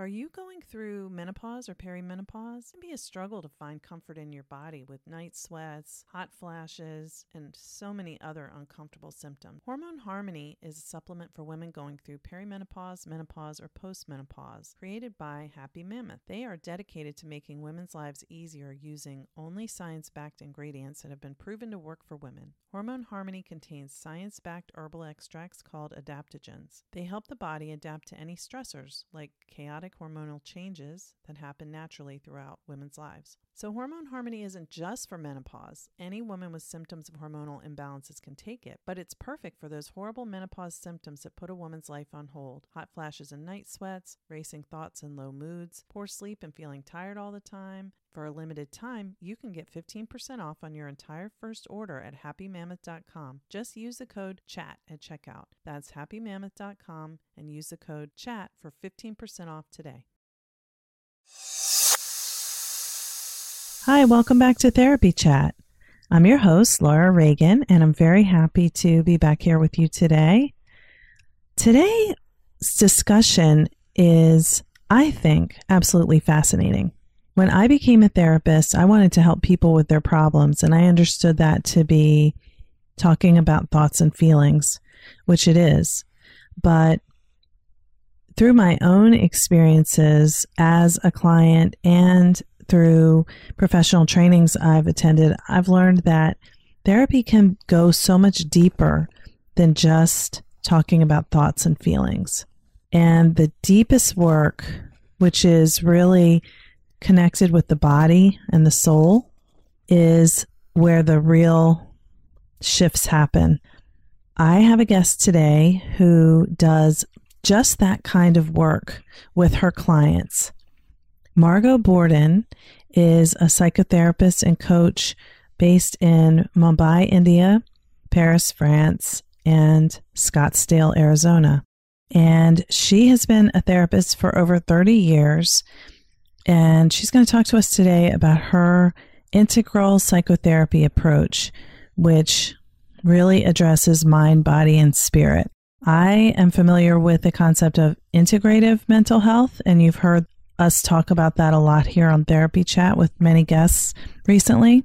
Are you going through menopause or perimenopause? It can be a struggle to find comfort in your body with night sweats, hot flashes, and so many other uncomfortable symptoms. Hormone Harmony is a supplement for women going through perimenopause, menopause, or postmenopause, created by Happy Mammoth. They are dedicated to making women's lives easier using only science backed ingredients that have been proven to work for women. Hormone Harmony contains science backed herbal extracts called adaptogens. They help the body adapt to any stressors like chaotic hormonal changes that happen naturally throughout women's lives. So, Hormone Harmony isn't just for menopause. Any woman with symptoms of hormonal imbalances can take it, but it's perfect for those horrible menopause symptoms that put a woman's life on hold hot flashes and night sweats, racing thoughts and low moods, poor sleep and feeling tired all the time. For a limited time, you can get 15% off on your entire first order at happymammoth.com. Just use the code CHAT at checkout. That's happymammoth.com and use the code CHAT for 15% off today. Hi, welcome back to Therapy Chat. I'm your host, Laura Reagan, and I'm very happy to be back here with you today. Today's discussion is, I think, absolutely fascinating. When I became a therapist, I wanted to help people with their problems, and I understood that to be talking about thoughts and feelings, which it is. But through my own experiences as a client and through professional trainings I've attended, I've learned that therapy can go so much deeper than just talking about thoughts and feelings. And the deepest work, which is really connected with the body and the soul, is where the real shifts happen. I have a guest today who does just that kind of work with her clients. Margot Borden is a psychotherapist and coach based in Mumbai, India, Paris, France, and Scottsdale, Arizona. And she has been a therapist for over 30 years. And she's going to talk to us today about her integral psychotherapy approach, which really addresses mind, body, and spirit. I am familiar with the concept of integrative mental health, and you've heard us talk about that a lot here on Therapy Chat with many guests recently.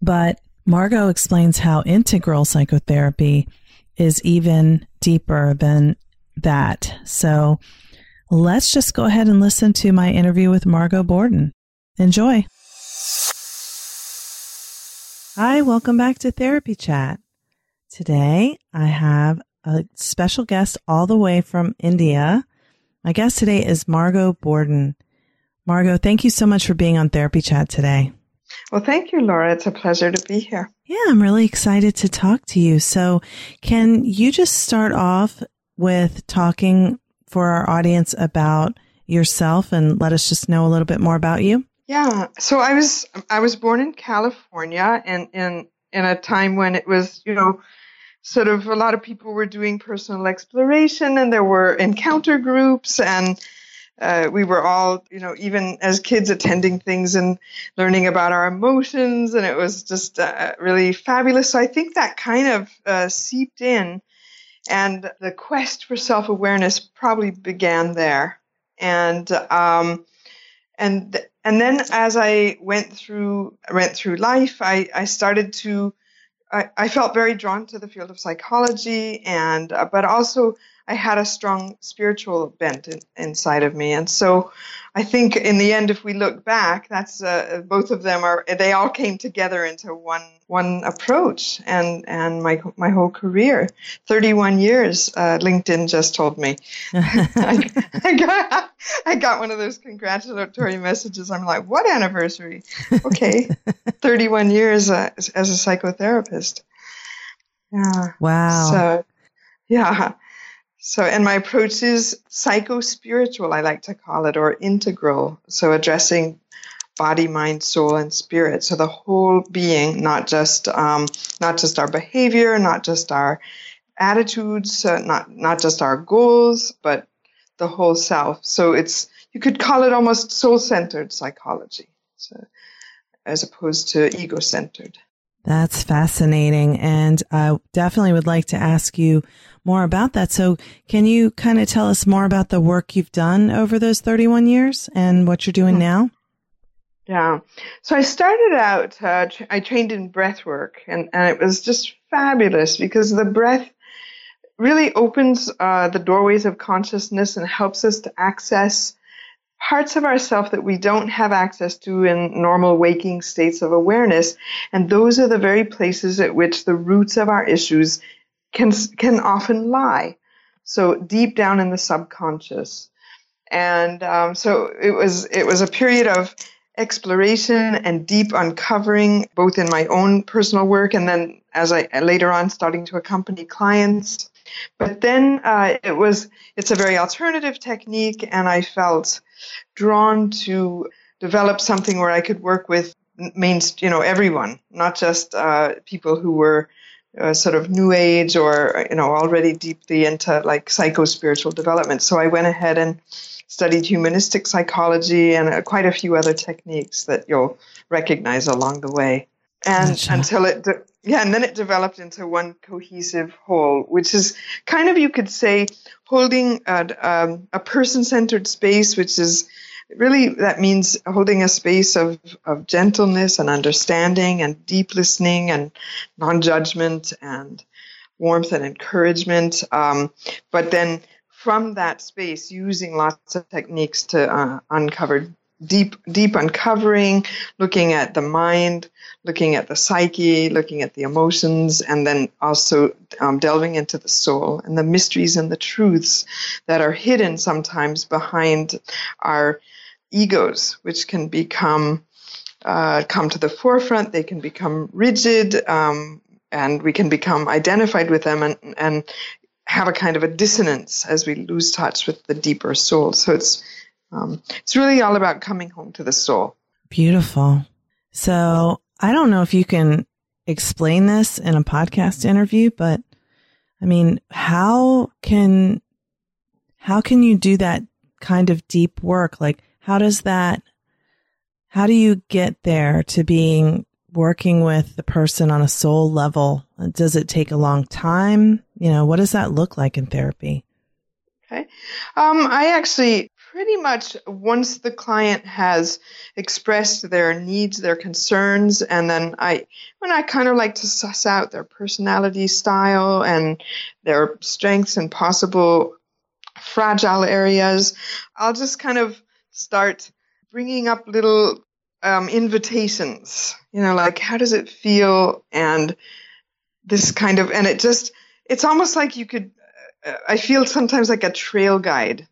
But Margot explains how integral psychotherapy is even deeper than that. So let's just go ahead and listen to my interview with Margot Borden. Enjoy. Hi, welcome back to Therapy Chat. Today I have a special guest all the way from India. My guest today is Margot Borden. Margot, thank you so much for being on Therapy Chat today. Well, thank you, Laura. It's a pleasure to be here. Yeah, I'm really excited to talk to you. So, can you just start off with talking for our audience about yourself and let us just know a little bit more about you? Yeah. So I was I was born in California and in in a time when it was, you know, sort of a lot of people were doing personal exploration and there were encounter groups and uh, we were all, you know, even as kids attending things and learning about our emotions, and it was just uh, really fabulous. So I think that kind of uh, seeped in, and the quest for self awareness probably began there, and um, and and then as I went through went through life, I I started to I, I felt very drawn to the field of psychology, and uh, but also I had a strong spiritual bent in, inside of me, and so I think in the end, if we look back, that's uh, both of them are they all came together into one one approach, and and my my whole career, thirty one years. Uh, LinkedIn just told me. I, I, got I got one of those congratulatory messages. I'm like, what anniversary? Okay, thirty one years uh, as, as a psychotherapist. Yeah. Wow. So, yeah. So, and my approach is psycho spiritual, I like to call it, or integral. So, addressing body, mind, soul, and spirit. So, the whole being, not just um, not just our behavior, not just our attitudes, uh, not not just our goals, but the whole self. So, it's you could call it almost soul centered psychology, so, as opposed to ego centered. That's fascinating. And I definitely would like to ask you more about that. So, can you kind of tell us more about the work you've done over those 31 years and what you're doing hmm. now? Yeah. So, I started out, uh, I trained in breath work, and, and it was just fabulous because the breath really opens uh, the doorways of consciousness and helps us to access parts of ourself that we don't have access to in normal waking states of awareness. And those are the very places at which the roots of our issues can, can often lie. So deep down in the subconscious. And um, so it was, it was a period of exploration and deep uncovering, both in my own personal work and then as I later on starting to accompany clients. But then uh, it was, it's a very alternative technique, and I felt drawn to develop something where I could work with means you know, everyone, not just uh, people who were uh, sort of new age or you know already deeply into like psycho spiritual development. So I went ahead and studied humanistic psychology and uh, quite a few other techniques that you'll recognize along the way. And gotcha. until it, de- yeah, and then it developed into one cohesive whole, which is kind of, you could say, holding a, um, a person centered space, which is really, that means holding a space of, of gentleness and understanding and deep listening and non judgment and warmth and encouragement. Um, but then from that space, using lots of techniques to uh, uncover deep deep uncovering looking at the mind looking at the psyche looking at the emotions and then also um, delving into the soul and the mysteries and the truths that are hidden sometimes behind our egos which can become uh, come to the forefront. They can become rigid um, and we can become identified with them and, and have a kind of a dissonance as we lose touch with the deeper soul so it's um, it's really all about coming home to the soul. Beautiful. So I don't know if you can explain this in a podcast interview, but I mean, how can how can you do that kind of deep work? Like, how does that? How do you get there to being working with the person on a soul level? Does it take a long time? You know, what does that look like in therapy? Okay. Um, I actually pretty much once the client has expressed their needs, their concerns, and then I, when I kind of like to suss out their personality style and their strengths and possible fragile areas, I'll just kind of start bringing up little um, invitations, you know, like how does it feel, and this kind of, and it just, it's almost like you could. Uh, I feel sometimes like a trail guide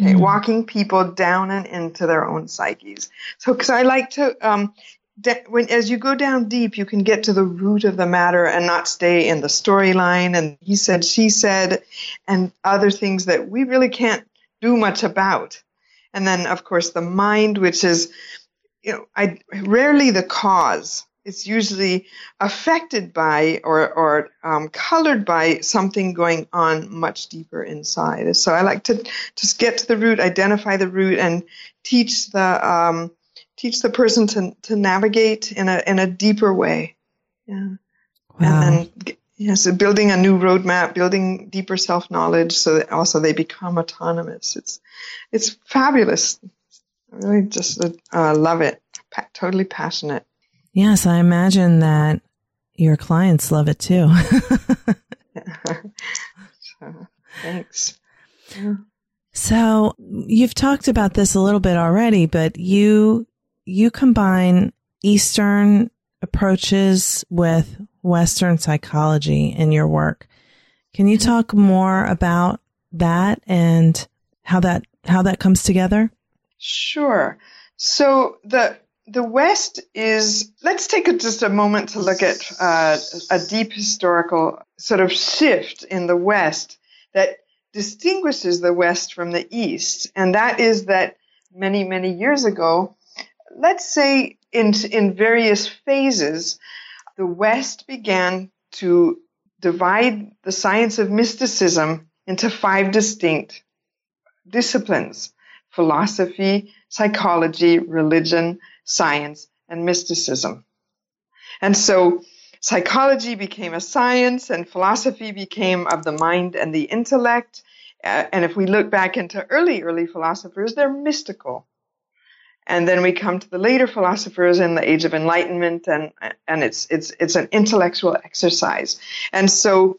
Okay, mm walking people down and into their own psyches. So, because I like to, um, de- when as you go down deep, you can get to the root of the matter and not stay in the storyline and he said, she said, and other things that we really can't do much about. And then, of course, the mind, which is, you know, I rarely the cause. it's usually affected by or, or um, colored by something going on much deeper inside. So I like to just get to the root, identify the root, and teach the um, teach the person to, to navigate in a in a deeper way. Yeah. Wow. And then yes, building a new roadmap, building deeper self knowledge, so that also they become autonomous. It's it's fabulous. I really just uh, love it. Pa- totally passionate. Yes, I imagine that your clients love it too. thanks. So you've talked about this a little bit already, but you you combine Eastern approaches with Western psychology in your work. Can you talk more about that and how that how that comes together? Sure. So the the West is, let's take just a moment to look at uh, a deep historical sort of shift in the West that distinguishes the West from the East. And that is that many, many years ago, let's say in, in various phases, the West began to divide the science of mysticism into five distinct disciplines philosophy, psychology, religion, science, and mysticism. And so psychology became a science and philosophy became of the mind and the intellect. Uh, and if we look back into early, early philosophers, they're mystical. And then we come to the later philosophers in the age of enlightenment and, and it's, it's, it's an intellectual exercise. And so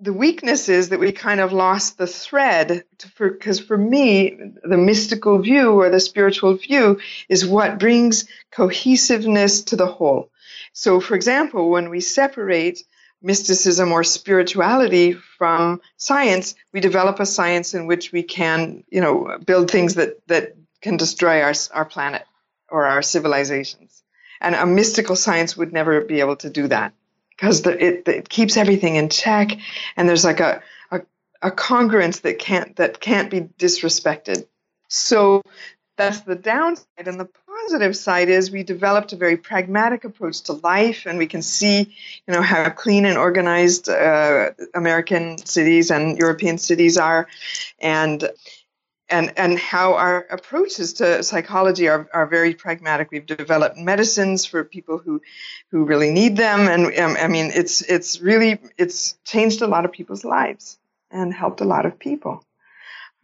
the weakness is that we kind of lost the thread because for, for me the mystical view or the spiritual view is what brings cohesiveness to the whole. So for example when we separate mysticism or spirituality from science we develop a science in which we can you know build things that that can destroy our our planet or our civilizations. And a mystical science would never be able to do that because it, it keeps everything in check and there's like a, a, a congruence that can't that can't be disrespected. So that's the downside and the positive side is we developed a very pragmatic approach to life and we can see you know how clean and organized uh, american cities and european cities are and and and how our approaches to psychology are, are very pragmatic. We've developed medicines for people who who really need them, and um, I mean it's it's really it's changed a lot of people's lives and helped a lot of people.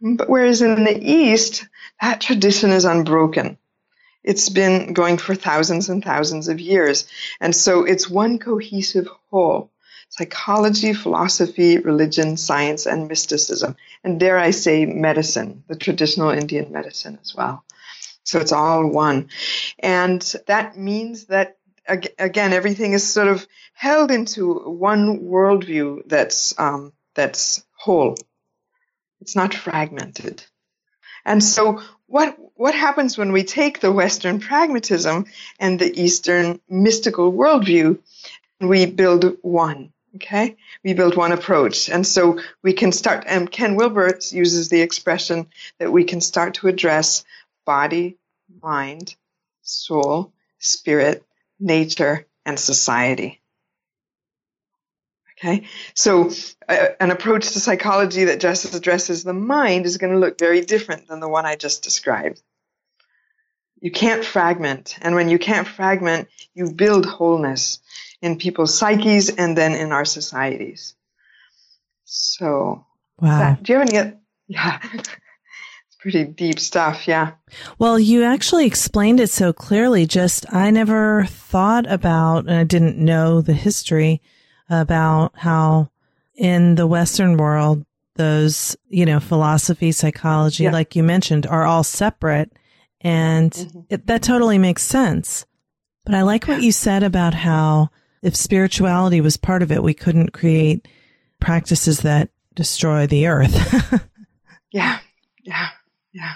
But whereas in the East, that tradition is unbroken. It's been going for thousands and thousands of years, and so it's one cohesive whole psychology, philosophy, religion, science, and mysticism. And dare I say, medicine, the traditional Indian medicine as well. So it's all one. And that means that, again, everything is sort of held into one worldview that's, um, that's whole. It's not fragmented. And so what, what happens when we take the Western pragmatism and the Eastern mystical worldview we build one? Okay, we build one approach. And so we can start, and Ken Wilber uses the expression that we can start to address body, mind, soul, spirit, nature, and society. Okay, so uh, an approach to psychology that just addresses the mind is going to look very different than the one I just described. You can't fragment, and when you can't fragment, you build wholeness in people's psyches and then in our societies. So, wow. That, do you have any? Yeah, it's pretty deep stuff. Yeah. Well, you actually explained it so clearly. Just I never thought about, and I didn't know the history about how in the Western world, those, you know, philosophy, psychology, yeah. like you mentioned, are all separate. And mm-hmm. it, that totally makes sense. But I like what you said about how if spirituality was part of it, we couldn't create practices that destroy the earth. yeah, yeah, yeah.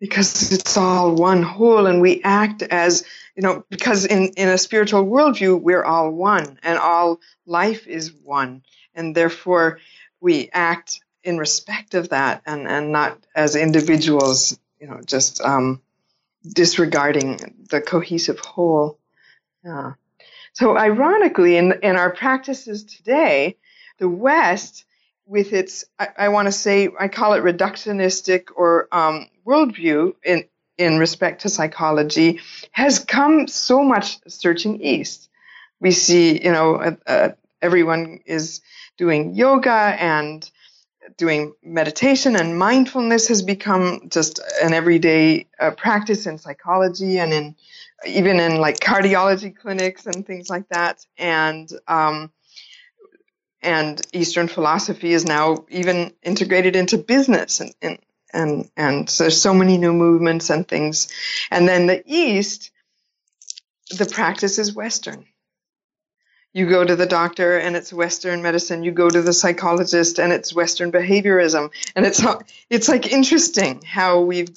Because it's all one whole, and we act as, you know, because in, in a spiritual worldview, we're all one, and all life is one. And therefore, we act in respect of that and, and not as individuals, you know, just um, disregarding the cohesive whole. Yeah. So, ironically, in, in our practices today, the West, with its, I, I want to say, I call it reductionistic or um, worldview in, in respect to psychology, has come so much searching east. We see, you know, uh, uh, everyone is doing yoga and doing meditation and mindfulness has become just an everyday uh, practice in psychology and in even in like cardiology clinics and things like that. And um, and eastern philosophy is now even integrated into business and, and and and so there's so many new movements and things. And then the east the practice is western you go to the doctor and it's western medicine. You go to the psychologist and it's western behaviorism. And it's it's like interesting how we've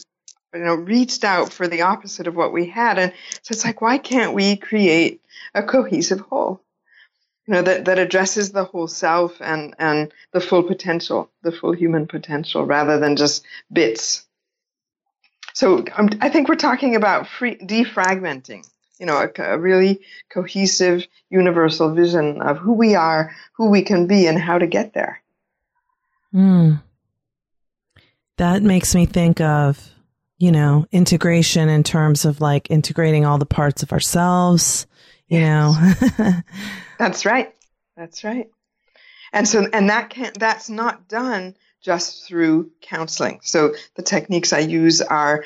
you know reached out for the opposite of what we had. And so it's like why can't we create a cohesive whole you know that that addresses the whole self and and the full potential the full human potential rather than just bits? So um, i think we're talking about free defragmenting you know, a, a, really cohesive, universal vision of who we are, who we can be, and how to get there. Mm. That makes me think of, you know, integration in terms of like integrating all the parts of ourselves, you yes. know. That's right. That's right. And so, and that can't—that's not done just through counseling. So the techniques I use are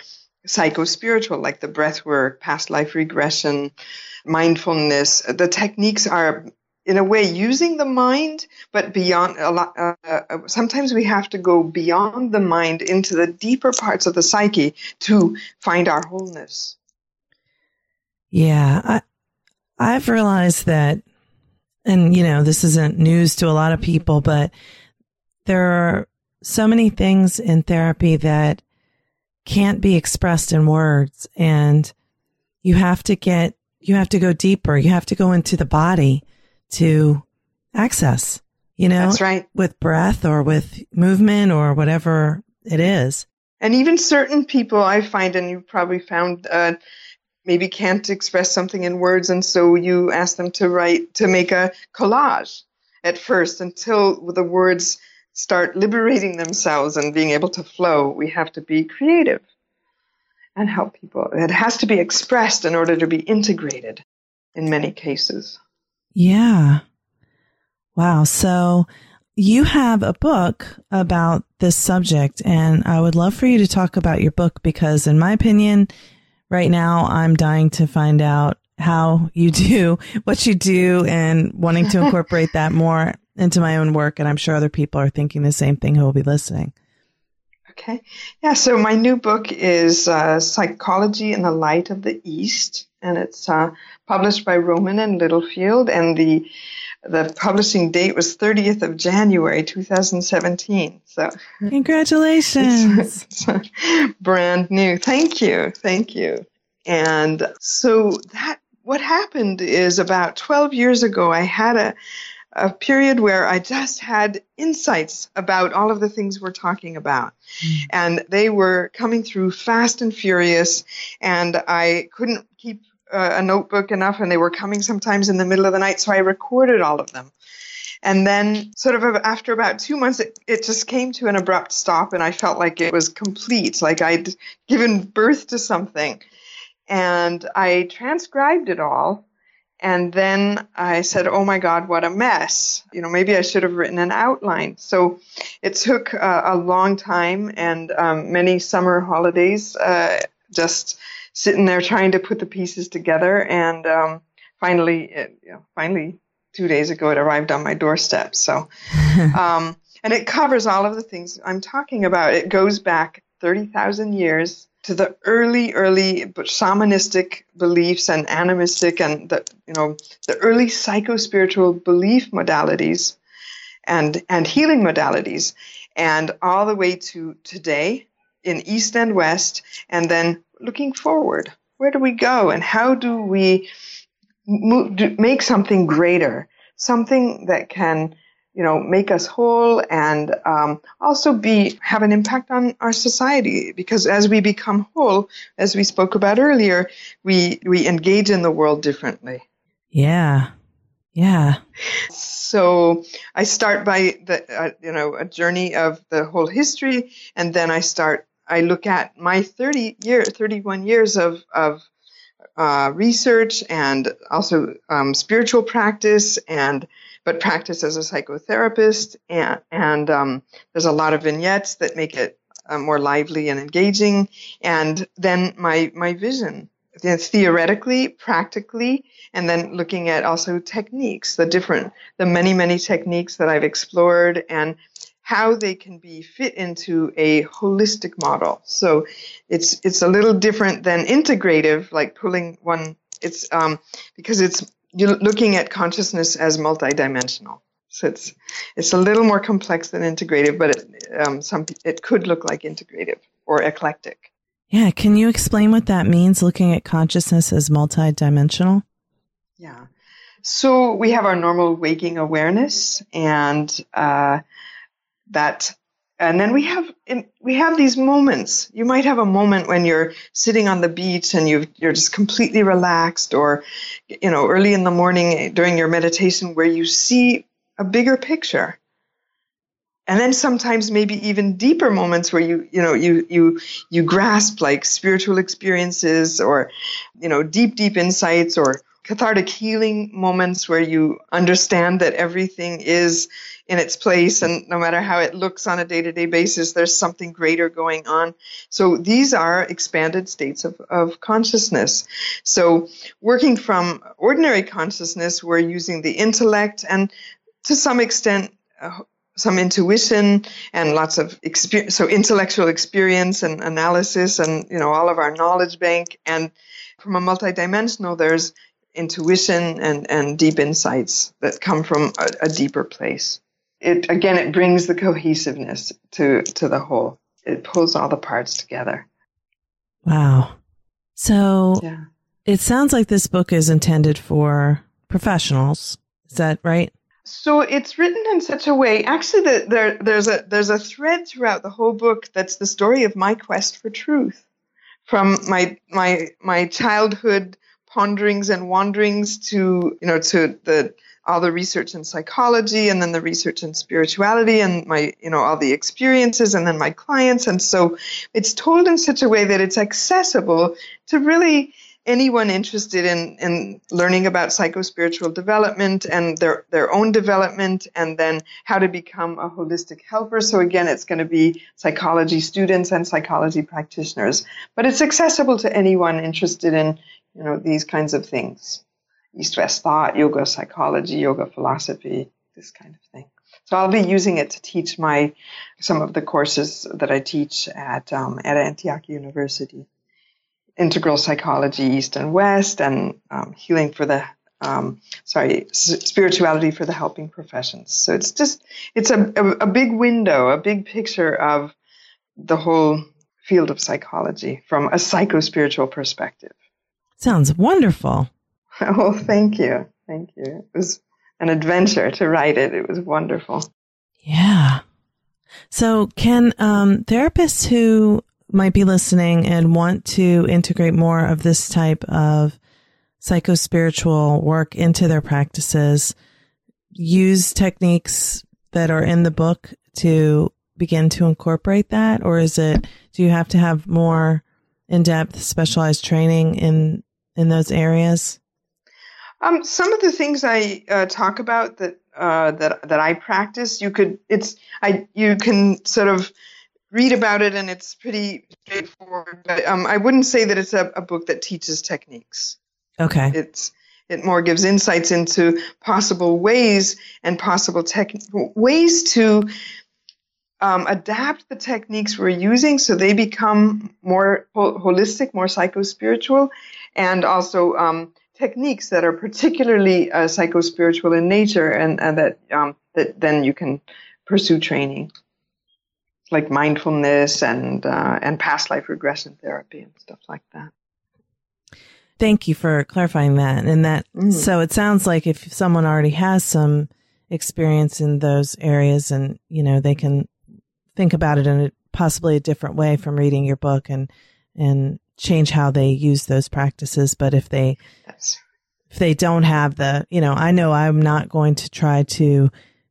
psycho-spiritual, like the breath work, past life regression, mindfulness. The techniques are in a way using the mind but beyond a lot uh, uh, sometimes we have to go beyond the mind into the deeper parts of the psyche to find our wholeness yeah i i've realized that and you know this isn't news to a lot of people but there are so many things in therapy that can't be expressed in words and you have to get you have to go deeper. You have to go into the body to access you know that's right. with breath or with movement or whatever it is. And even certain people i find and you probably found uh, maybe can't express something in words and so you ask them to write to make a collage at first until the words start liberating themselves and being able to flow, we have to be creative and help people. It has to be expressed in order to be integrated in many cases. Yeah. Wow. So you have a book about this subject, and I would love for you to talk about your book because, in my opinion, right now I'm dying to find out how you do what you do and wanting to incorporate that more into my own work. And I'm sure other people are thinking the same thing who will be listening. Okay. Yeah. So my new book is uh, Psychology in the Light of the East, and it's uh, published by Rowman and Littlefield, and the the publishing date was 30th of January 2017. So congratulations! It's, it's brand new. Thank you. Thank you. And so that what happened is about 12 years ago, I had a a period where I just had insights about all of the things we're talking about. Mm. And they were coming through fast and furious, and I couldn't keep uh, a notebook enough, and they were coming sometimes in the middle of the night, so I recorded all of them. And then, sort of after about two months, it, it just came to an abrupt stop, and I felt like it was complete, like I'd given birth to something. And I transcribed it all and then I said, oh my God, what a mess. You know, maybe I should have written an outline. So it took uh, a long time and um, many summer holidays uh, just sitting there trying to put the pieces together. And um, finally, it, you know, finally, two days ago, it arrived on my doorstep. So, um, and it covers all of the things I'm talking about. It goes back 30,000 years to the early, early shamanistic beliefs and animistic and the, you know, the early psycho-spiritual belief modalities and, and healing modalities and all the way to today in East and West and then looking forward. Where do we go and how do we move, do, make something greater, something that can you know, make us whole and um, also be have an impact on our society. Because as we become whole, as we spoke about earlier, we we engage in the world differently. Yeah. Yeah. So I start by the uh, you know a journey of the whole history, and then I start. I look at my 30 year, 31 years of of uh, research and also um, spiritual practice and but practice as a psychotherapist and and um, there's a lot of vignettes that make it uh, more lively and engaging and then my my vision theoretically practically and then looking at also techniques the different the many many techniques that i've explored and how they can be fit into a holistic model. So it's it's a little different than integrative, like pulling one. It's um, because it's you're looking at consciousness as multidimensional. So it's it's a little more complex than integrative, but it, um, some it could look like integrative or eclectic. Yeah, can you explain what that means? Looking at consciousness as multidimensional. Yeah. So we have our normal waking awareness, and uh, that and then we have we have these moments. You might have a moment when you're sitting on the beach and you you're just completely relaxed or you know early in the morning during your meditation where you see a bigger picture. And then sometimes maybe even deeper moments where you you know you you you grasp like spiritual experiences or you know deep deep insights or cathartic healing moments where you understand that everything is in its place and no matter how it looks on a day-to-day basis there's something greater going on. So these are expanded states of, of consciousness. So working from ordinary consciousness we're using the intellect and to some extent uh, some intuition and lots of experience so intellectual experience and analysis and you know all of our knowledge bank. And from a multidimensional there's intuition and, and deep insights that come from a, a deeper place. It again, it brings the cohesiveness to to the whole. It pulls all the parts together. Wow. So yeah. it sounds like this book is intended for professionals. Is that right? So it's written in such a way. Actually, the, there, there's a there's a thread throughout the whole book that's the story of my quest for truth, from my my my childhood ponderings and wanderings to you know to the all the research in psychology and then the research in spirituality and my you know all the experiences and then my clients and so it's told in such a way that it's accessible to really anyone interested in, in learning about psychospiritual development and their, their own development and then how to become a holistic helper. So again, it's going to be psychology students and psychology practitioners, but it's accessible to anyone interested in you know, these kinds of things. East West thought, yoga psychology, yoga philosophy, this kind of thing. So I'll be using it to teach my some of the courses that I teach at um, at Antioch University, integral psychology, East and West, and um, healing for the um, sorry, spirituality for the helping professions. So it's just it's a, a a big window, a big picture of the whole field of psychology from a psycho spiritual perspective. Sounds wonderful. Oh, thank you. Thank you. It was an adventure to write it. It was wonderful. Yeah. So, can um, therapists who might be listening and want to integrate more of this type of psychospiritual work into their practices use techniques that are in the book to begin to incorporate that? Or is it, do you have to have more in depth specialized training in in those areas? Um, some of the things I uh, talk about that uh, that that I practice, you could it's I you can sort of read about it and it's pretty straightforward. But um, I wouldn't say that it's a, a book that teaches techniques. Okay. It's it more gives insights into possible ways and possible tech ways to um, adapt the techniques we're using so they become more holistic, more psycho-spiritual, and also um, techniques that are particularly uh, psycho-spiritual in nature, and, and that um, that then you can pursue training, like mindfulness and uh, and past life regression therapy and stuff like that. Thank you for clarifying that. And that mm. so it sounds like if someone already has some experience in those areas, and you know they can think about it in a, possibly a different way from reading your book and and change how they use those practices. But if they. If they don't have the, you know, I know I'm not going to try to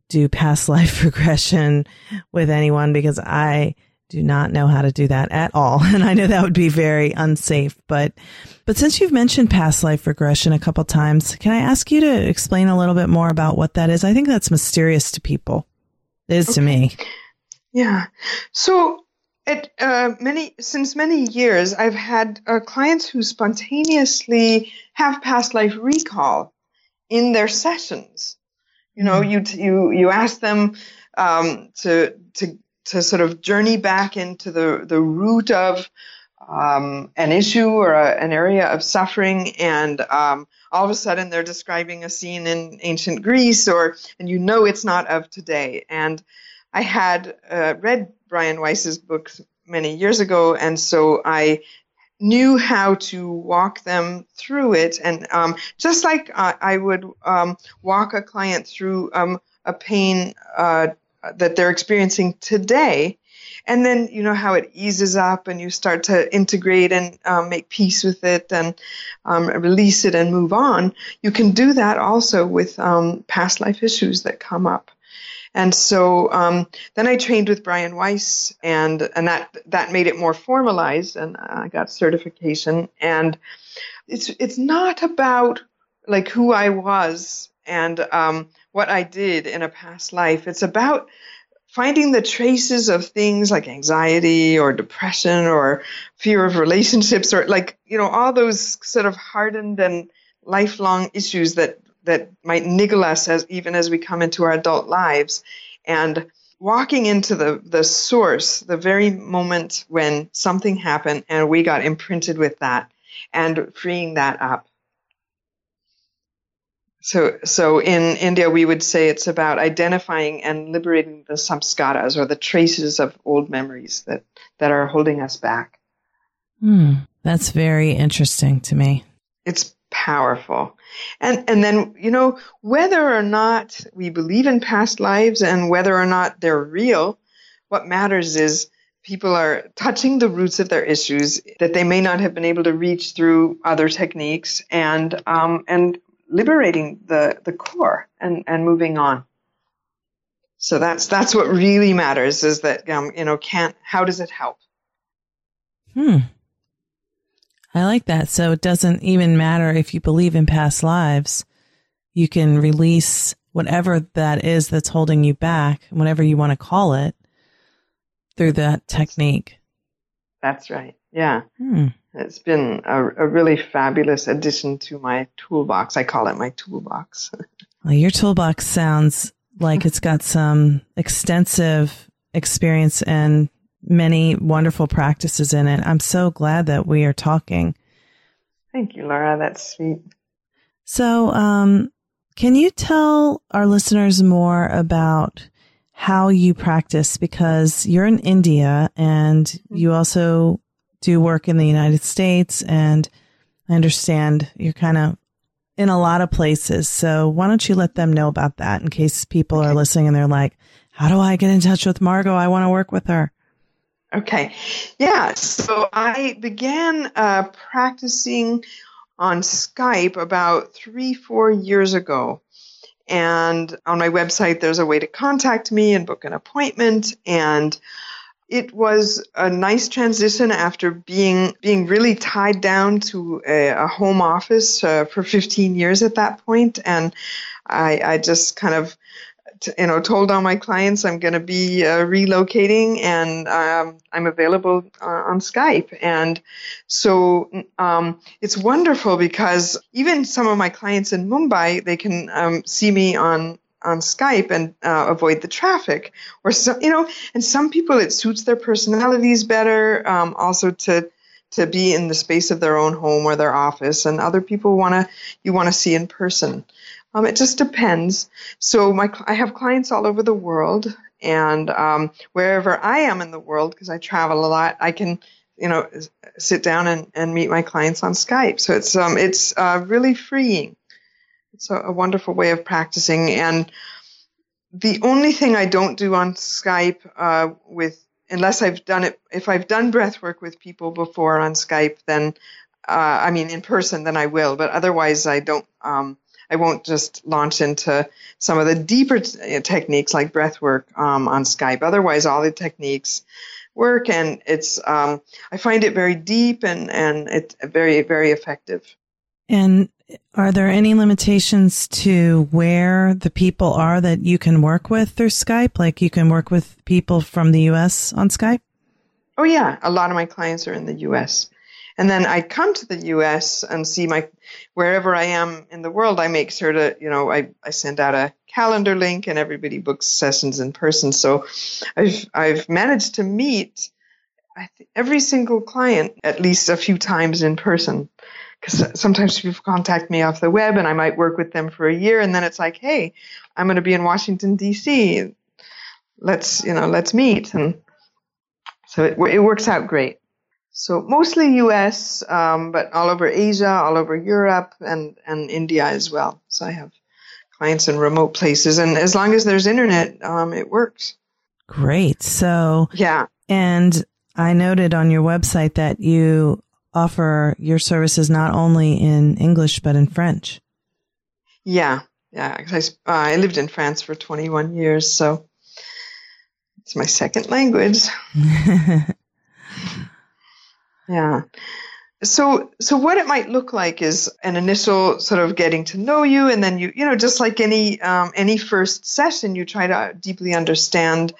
do past life regression with anyone because I do not know how to do that at all. And I know that would be very unsafe, but, but since you've mentioned past life regression a couple times, can I ask you to explain a little bit more about what that is? I think that's mysterious to people. It is okay. to me. Yeah. So it uh, many since many years, I've had uh, clients who spontaneously have past life recall in their sessions. You know, mm. you you you ask them um, to to to sort of journey back into the the root of um, an issue or a, an area of suffering, and um, all of a sudden they're describing a scene in ancient Greece, or and you know it's not of today. And I had uh, read Brian Weiss's books many years ago, and so I knew how to walk them through it. And um, just like uh, I would um, walk a client through um, a pain uh, that they're experiencing today, and then you know how it eases up and you start to integrate and um, make peace with it and um, release it and move on you can do that also with um, past life issues that come up and so um, then I trained with Brian Weiss, and and that that made it more formalized, and I got certification. And it's it's not about like who I was and um, what I did in a past life. It's about finding the traces of things like anxiety or depression or fear of relationships or like you know all those sort of hardened and lifelong issues that that might niggle us as even as we come into our adult lives. And walking into the the source the very moment when something happened and we got imprinted with that and freeing that up. So so in india we would say it's about identifying and liberating the samskaras or the traces of old memories that that are holding us back. Hmm. That's very interesting to me. It's powerful. And and then you know whether or not we believe in past lives and whether or not they're real, what matters is people are touching the roots of their issues that they may not have been able to reach through other techniques and um, and liberating the the core and and moving on. So that's that's what really matters is that um, you know can't how does it help? Hmm. I like that. So it doesn't even matter if you believe in past lives. You can release whatever that is that's holding you back, whatever you want to call it, through that technique. That's right. Yeah. Hmm. It's been a, a, really fabulous addition to my toolbox. I call it my toolbox. well, your toolbox sounds like it's got some extensive experience and many wonderful practices in it. I'm so glad that we are talking. Thank you, Laura. That's sweet. So, um, can you tell our listeners more about how you practice? Because you're in India and mm-hmm. you also do work in the United States, and I understand you're kind of in a lot of places. So, why don't you let them know about that in case people okay. are listening and they're like, how do I get in touch with Margot? I want to work with her. Okay. Yeah. So I began uh, practicing on Skype about three, four years ago. And on my website, there's a way to contact me and book an appointment. And it was a nice transition after being being really tied down to a, a home office uh, for 15 years at that point, and I, I just kind of you know, told all my clients I'm going to be uh, relocating and um, I'm available uh, on Skype. And so um, it's wonderful because even some of my clients in Mumbai, they can um, see me on on Skype and uh, avoid the traffic. Or so, you know, and some people it suits their personalities better. Um, also to to be in the space of their own home or their office, and other people want to you want to see in person. Um, it just depends. So my I have clients all over the world, and um, wherever I am in the world, because I travel a lot, I can you know sit down and, and meet my clients on Skype. So it's um, it's uh, really freeing. It's a, a wonderful way of practicing, and the only thing I don't do on Skype uh, with unless I've done it if I've done breath work with people before on Skype, then uh, I mean, in person, then I will. But otherwise, I don't. Um, I won't just launch into some of the deeper t- uh, techniques like breath work um, on Skype. Otherwise, all the techniques work, and it's. Um, I find it very deep and and it's very very effective. And are there any limitations to where the people are that you can work with through Skype? Like you can work with people from the U.S. on Skype? Oh yeah, a lot of my clients are in the U.S. And then I come to the U.S. and see my wherever I am in the world. I make sure to you know I, I send out a calendar link and everybody books sessions in person. So I've I've managed to meet every single client at least a few times in person because sometimes people contact me off the web and I might work with them for a year and then it's like, hey, I'm going to be in Washington D.C. Let's you know let's meet and so it, it works out great. So mostly U.S., um, but all over Asia, all over Europe, and and India as well. So I have clients in remote places, and as long as there's internet, um, it works. Great. So yeah, and I noted on your website that you offer your services not only in English but in French. Yeah, yeah. I, uh, I lived in France for 21 years, so it's my second language. yeah. So, so what it might look like is an initial sort of getting to know you, and then you, you know, just like any um, any first session, you try to deeply understand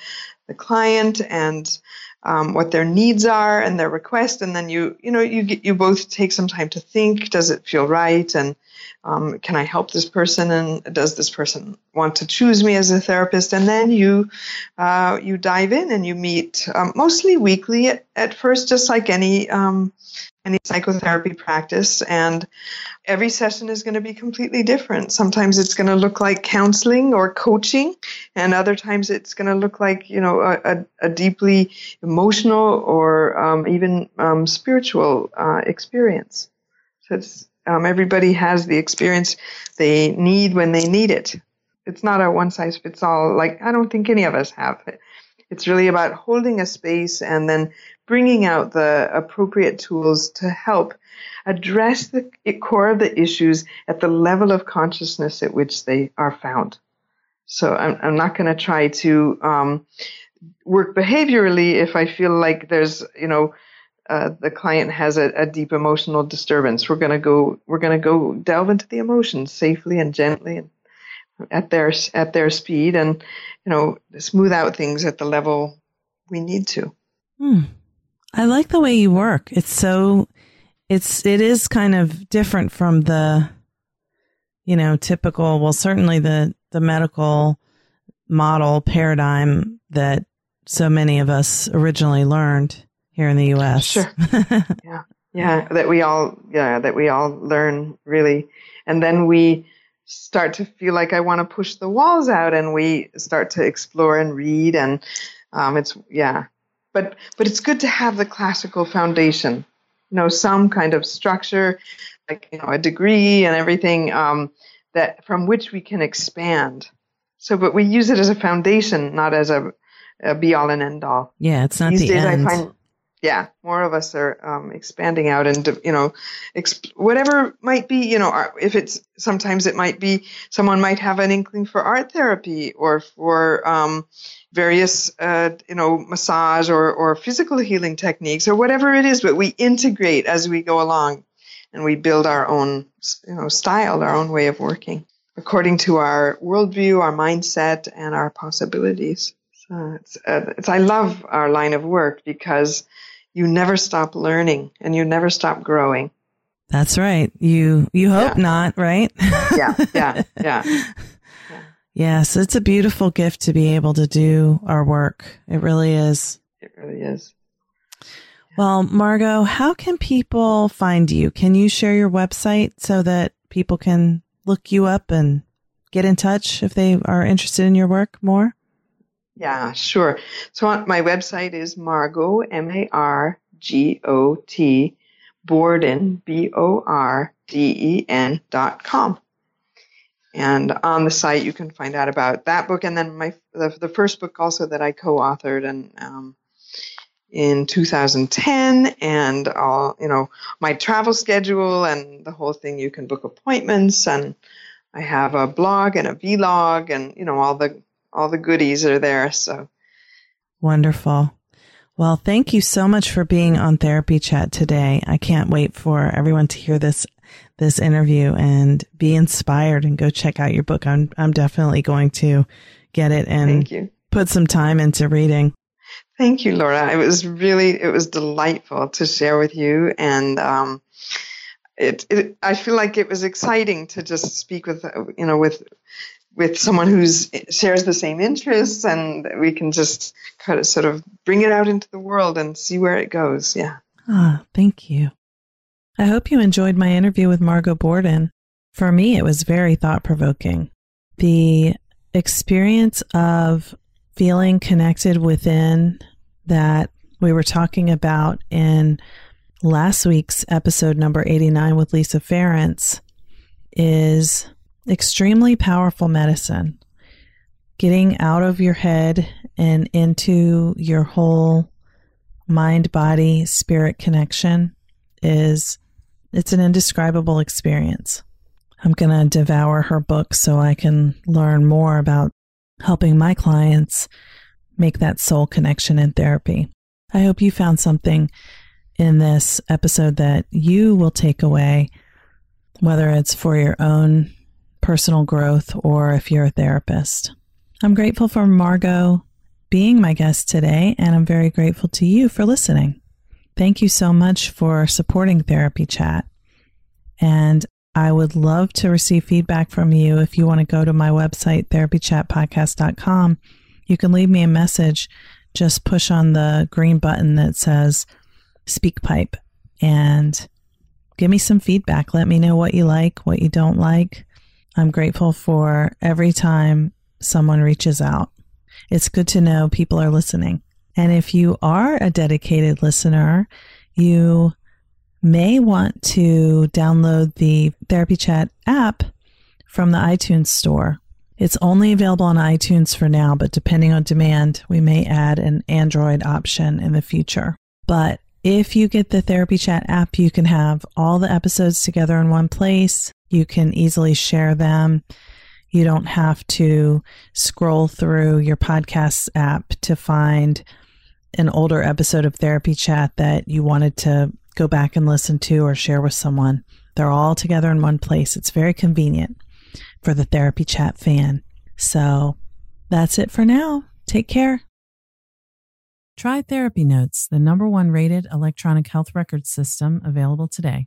the client and um, what their needs are and their request, and then you you know you get, you both take some time to think. Does it feel right? And um, can I help this person? And does this person want to choose me as a therapist? And then you uh, you dive in and you meet um, mostly weekly at, at, first, just like any um, any psychotherapy practice. And every session is going to be completely different. Sometimes it's going to look like counseling or coaching, and other times it's going to look like you know a, a, deeply emotional or um, even um, spiritual uh, experience. So um, everybody has the experience they need when they need it. It's not a one size fits all. Like I don't think any of us have it. It's really about holding a space and then bringing out the appropriate tools to help address the core of the issues at the level of consciousness at which they are found. So I'm, I'm not going to try to um, work behaviorally if I feel like there's, you know, uh, the client has a, a, deep emotional disturbance. We're going to go. We're to go delve into the emotions safely and gently, and at their at their speed, and you know, smooth out things at the level we need to. Hmm. I like the way you work. It's so it's it is kind of different from the you know typical well certainly the the medical model paradigm that so many of us originally learned here in the US. Sure. yeah. Yeah, that we all yeah, that we all learn really and then we start to feel like I want to push the walls out and we start to explore and read and um, it's yeah but but it's good to have the classical foundation, you know, some kind of structure, like you know, a degree and everything um, that from which we can expand. So, but we use it as a foundation, not as a, a be all and end all. Yeah, it's not These the days end. I find, yeah, more of us are um, expanding out and you know, exp- whatever might be, you know, if it's sometimes it might be someone might have an inkling for art therapy or for um, various, uh, you know, massage or, or physical healing techniques or whatever it is, but we integrate as we go along and we build our own, you know, style, our own way of working according to our worldview, our mindset, and our possibilities. So it's, uh, it's, I love our line of work because you never stop learning and you never stop growing. That's right. You you hope yeah. not, right? yeah, yeah, yeah. Yes, it's a beautiful gift to be able to do our work. It really is. It really is. Well, Margot, how can people find you? Can you share your website so that people can look you up and get in touch if they are interested in your work more? Yeah, sure. So my website is Margot, M A R G O T, Borden, B O R D E N dot com. And on the site, you can find out about that book, and then my the, the first book also that I co-authored, and um, in 2010 and all you know my travel schedule and the whole thing you can book appointments and i have a blog and a vlog and you know all the all the goodies are there so. Wonderful. Well thank you so much for being on therapy chat today. I can't wait for everyone to hear this this interview and be inspired and go check out your book. I'm i'm definitely going to get it and put some time into reading. Thank you, Laura. It was really, it was delightful to share with you. And, um, it, it, I feel like it was exciting to just speak with, you know, with, with someone who shares the same interests and we can just kind of sort of bring it out into the world and see where it goes. Yeah. Ah, thank you. I hope you enjoyed my interview with Margot Borden. For me, it was very thought provoking. The experience of feeling connected within that we were talking about in last week's episode number 89 with Lisa Ferrance is extremely powerful medicine. Getting out of your head and into your whole mind body spirit connection is it's an indescribable experience. I'm going to devour her book so I can learn more about helping my clients make that soul connection in therapy. I hope you found something in this episode that you will take away, whether it's for your own personal growth or if you're a therapist. I'm grateful for Margot being my guest today, and I'm very grateful to you for listening. Thank you so much for supporting Therapy Chat. And I would love to receive feedback from you. If you want to go to my website, therapychatpodcast.com, you can leave me a message. Just push on the green button that says SpeakPipe and give me some feedback. Let me know what you like, what you don't like. I'm grateful for every time someone reaches out. It's good to know people are listening. And if you are a dedicated listener, you may want to download the Therapy Chat app from the iTunes store. It's only available on iTunes for now, but depending on demand, we may add an Android option in the future. But if you get the Therapy Chat app, you can have all the episodes together in one place. You can easily share them. You don't have to scroll through your podcast app to find an older episode of Therapy Chat that you wanted to go back and listen to or share with someone. They're all together in one place. It's very convenient for the Therapy Chat fan. So that's it for now. Take care. Try Therapy Notes, the number one rated electronic health record system available today.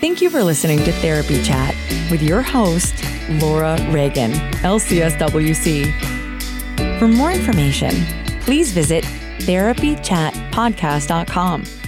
Thank you for listening to Therapy Chat with your host, Laura Reagan, LCSWC. For more information, please visit therapychatpodcast.com